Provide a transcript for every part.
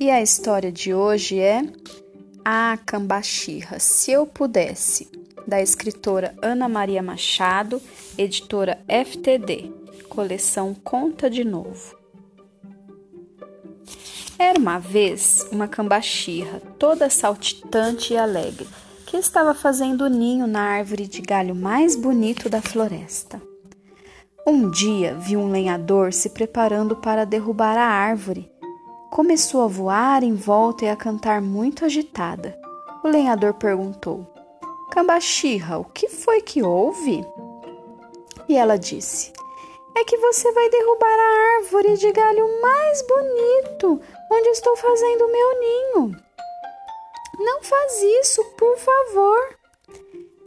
E a história de hoje é A Cambachirra, Se Eu Pudesse, da escritora Ana Maria Machado, editora FTD, coleção Conta de Novo. Era uma vez uma cambachirra, toda saltitante e alegre, que estava fazendo ninho na árvore de galho mais bonito da floresta. Um dia viu um lenhador se preparando para derrubar a árvore. Começou a voar em volta e a cantar muito agitada. O lenhador perguntou: Cambachirra, o que foi que houve? E ela disse: É que você vai derrubar a árvore de galho mais bonito onde estou fazendo o meu ninho. Não faz isso, por favor.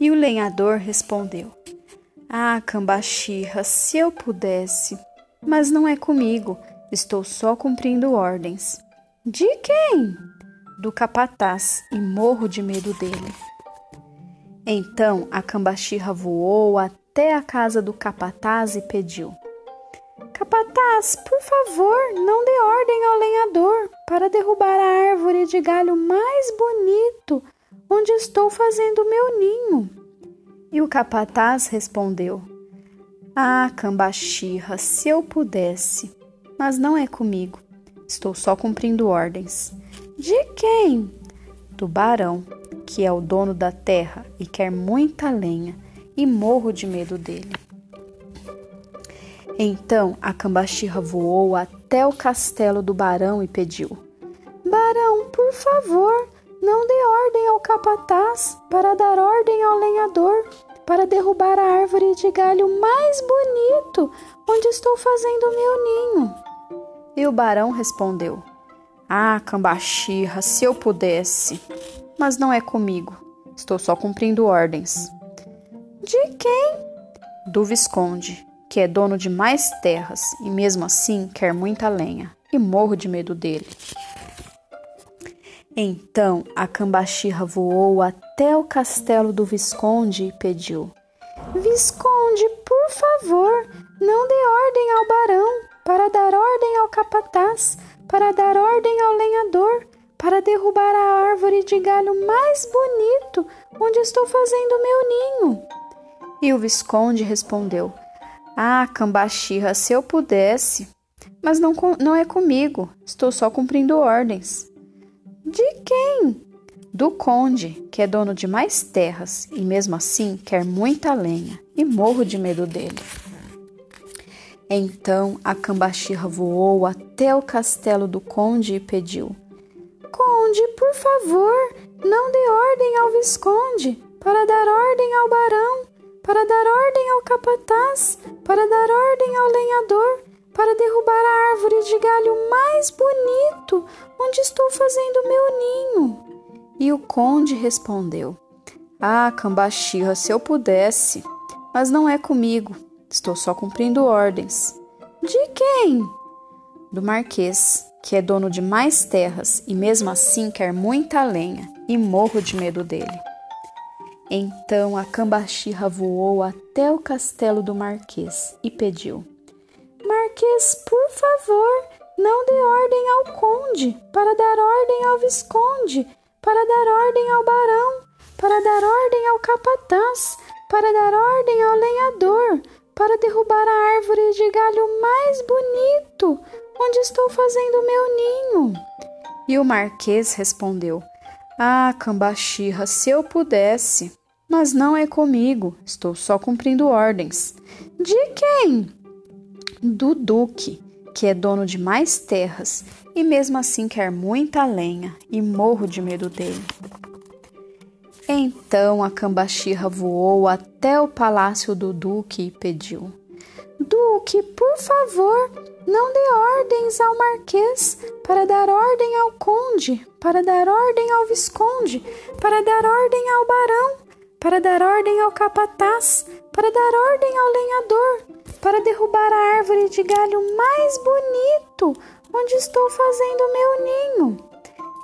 E o lenhador respondeu: ah, Cambachirra, se eu pudesse. Mas não é comigo, estou só cumprindo ordens. De quem? Do capataz, e morro de medo dele. Então a Cambachirra voou até a casa do capataz e pediu: Capataz, por favor, não dê ordem ao lenhador para derrubar a árvore de galho mais bonito onde estou fazendo meu ninho. E o capataz respondeu: Ah, Cambachirra, se eu pudesse, mas não é comigo. Estou só cumprindo ordens. De quem? Do barão, que é o dono da terra e quer muita lenha, e morro de medo dele. Então a Cambachirra voou até o castelo do barão e pediu: Barão, por favor, não dê ordem ao capataz para dar ordem ao lenhador para derrubar a árvore de galho mais bonito onde estou fazendo meu ninho. E o barão respondeu: Ah, Cambachirra, se eu pudesse. Mas não é comigo. Estou só cumprindo ordens. De quem? Do Visconde, que é dono de mais terras e mesmo assim quer muita lenha, e morro de medo dele. Então a cambachirra voou até o castelo do Visconde e pediu: Visconde, por favor, não dê ordem ao barão, para dar ordem ao capataz, para dar ordem ao lenhador, para derrubar a árvore de galho mais bonito onde estou fazendo meu ninho. E o Visconde respondeu: Ah, cambachirra, se eu pudesse, mas não, não é comigo, estou só cumprindo ordens. De quem? Do conde, que é dono de mais terras e mesmo assim quer muita lenha, e morro de medo dele. Então a cambachirra voou até o castelo do conde e pediu: Conde, por favor, não dê ordem ao visconde, para dar ordem ao barão, para dar ordem ao capataz, para dar ordem ao lenhador, para derrubar a árvore de galho mais bonito onde estou fazendo meu ninho. E o conde respondeu: Ah, Cambachirra, se eu pudesse, mas não é comigo, estou só cumprindo ordens. De quem? Do Marquês, que é dono de mais terras e mesmo assim quer muita lenha, e morro de medo dele. Então a Cambachirra voou até o castelo do Marquês e pediu: Marquês, por favor, não dê ordem ao conde, para dar ordem ao visconde, para dar ordem ao barão, para dar ordem ao capataz, para dar ordem ao lenhador, para derrubar a árvore de galho mais bonito, onde estou fazendo meu ninho. E o marquês respondeu: Ah, Cambachirra, se eu pudesse. Mas não é comigo, estou só cumprindo ordens. De quem? do Duque, que é dono de mais terras e mesmo assim quer muita lenha e morro de medo dele. Então a cambachirra voou até o palácio do Duque e pediu: Duque, por favor, não dê ordens ao Marquês para dar ordem ao Conde, para dar ordem ao Visconde, para dar ordem ao Barão, para dar ordem ao Capataz, para dar ordem ao Lenhador, para derrubar a árvore de galho mais bonito onde estou fazendo meu ninho.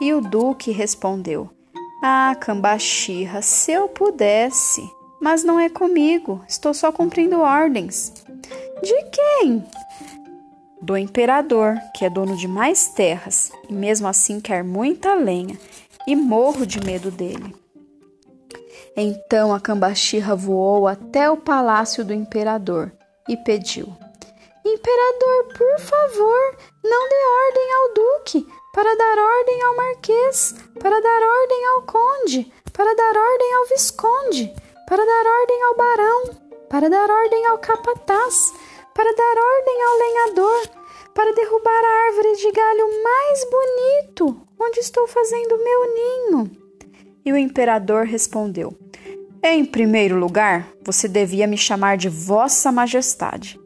E o Duque respondeu: Ah, Cambachirra, se eu pudesse, mas não é comigo, estou só cumprindo ordens. De quem? do imperador, que é dono de mais terras e mesmo assim quer muita lenha, e morro de medo dele. Então a cambaxirra voou até o palácio do imperador e pediu: Imperador, por favor, não dê ordem ao duque, para dar ordem ao marquês, para dar ordem ao conde, para dar ordem ao visconde, para dar ordem ao barão, para dar ordem ao capataz, para dar ordem ao lenhador, para derrubar a árvore de galho mais bonito, onde estou fazendo meu ninho. E o imperador respondeu: Em primeiro lugar, você devia me chamar de Vossa Majestade.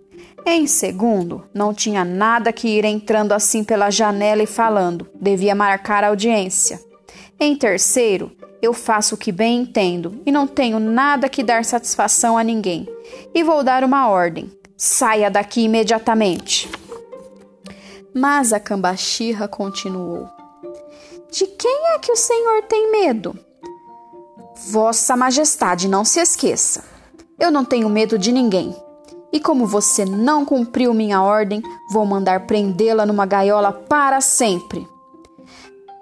Em segundo, não tinha nada que ir entrando assim pela janela e falando, devia marcar audiência. Em terceiro, eu faço o que bem entendo e não tenho nada que dar satisfação a ninguém. E vou dar uma ordem: saia daqui imediatamente. Mas a cambaxirra continuou: De quem é que o senhor tem medo? Vossa Majestade, não se esqueça. Eu não tenho medo de ninguém. E como você não cumpriu minha ordem, vou mandar prendê-la numa gaiola para sempre.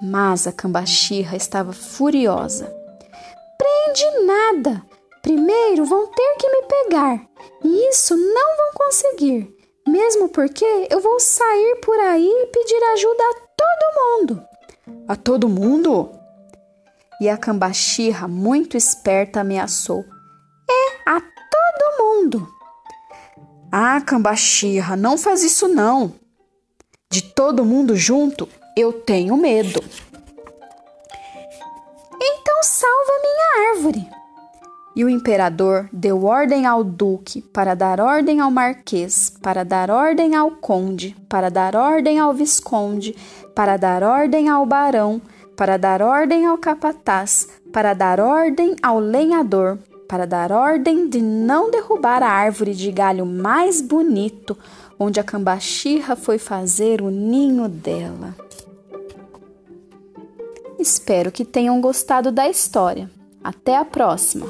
Mas a cambaxirra estava furiosa. Prende nada! Primeiro vão ter que me pegar, e isso não vão conseguir, mesmo porque eu vou sair por aí e pedir ajuda a todo mundo. A todo mundo? E a cambaxirra, muito esperta, ameaçou: É a todo mundo. Ah, cambaxirra, não faz isso não. De todo mundo junto, eu tenho medo. Então salva minha árvore. E o imperador deu ordem ao duque para dar ordem ao marquês, para dar ordem ao conde, para dar ordem ao visconde, para dar ordem ao barão, para dar ordem ao capataz, para dar ordem ao lenhador, para dar ordem de não derrubar a árvore de galho mais bonito onde a cambaxirra foi fazer o ninho dela. Espero que tenham gostado da história. Até a próxima!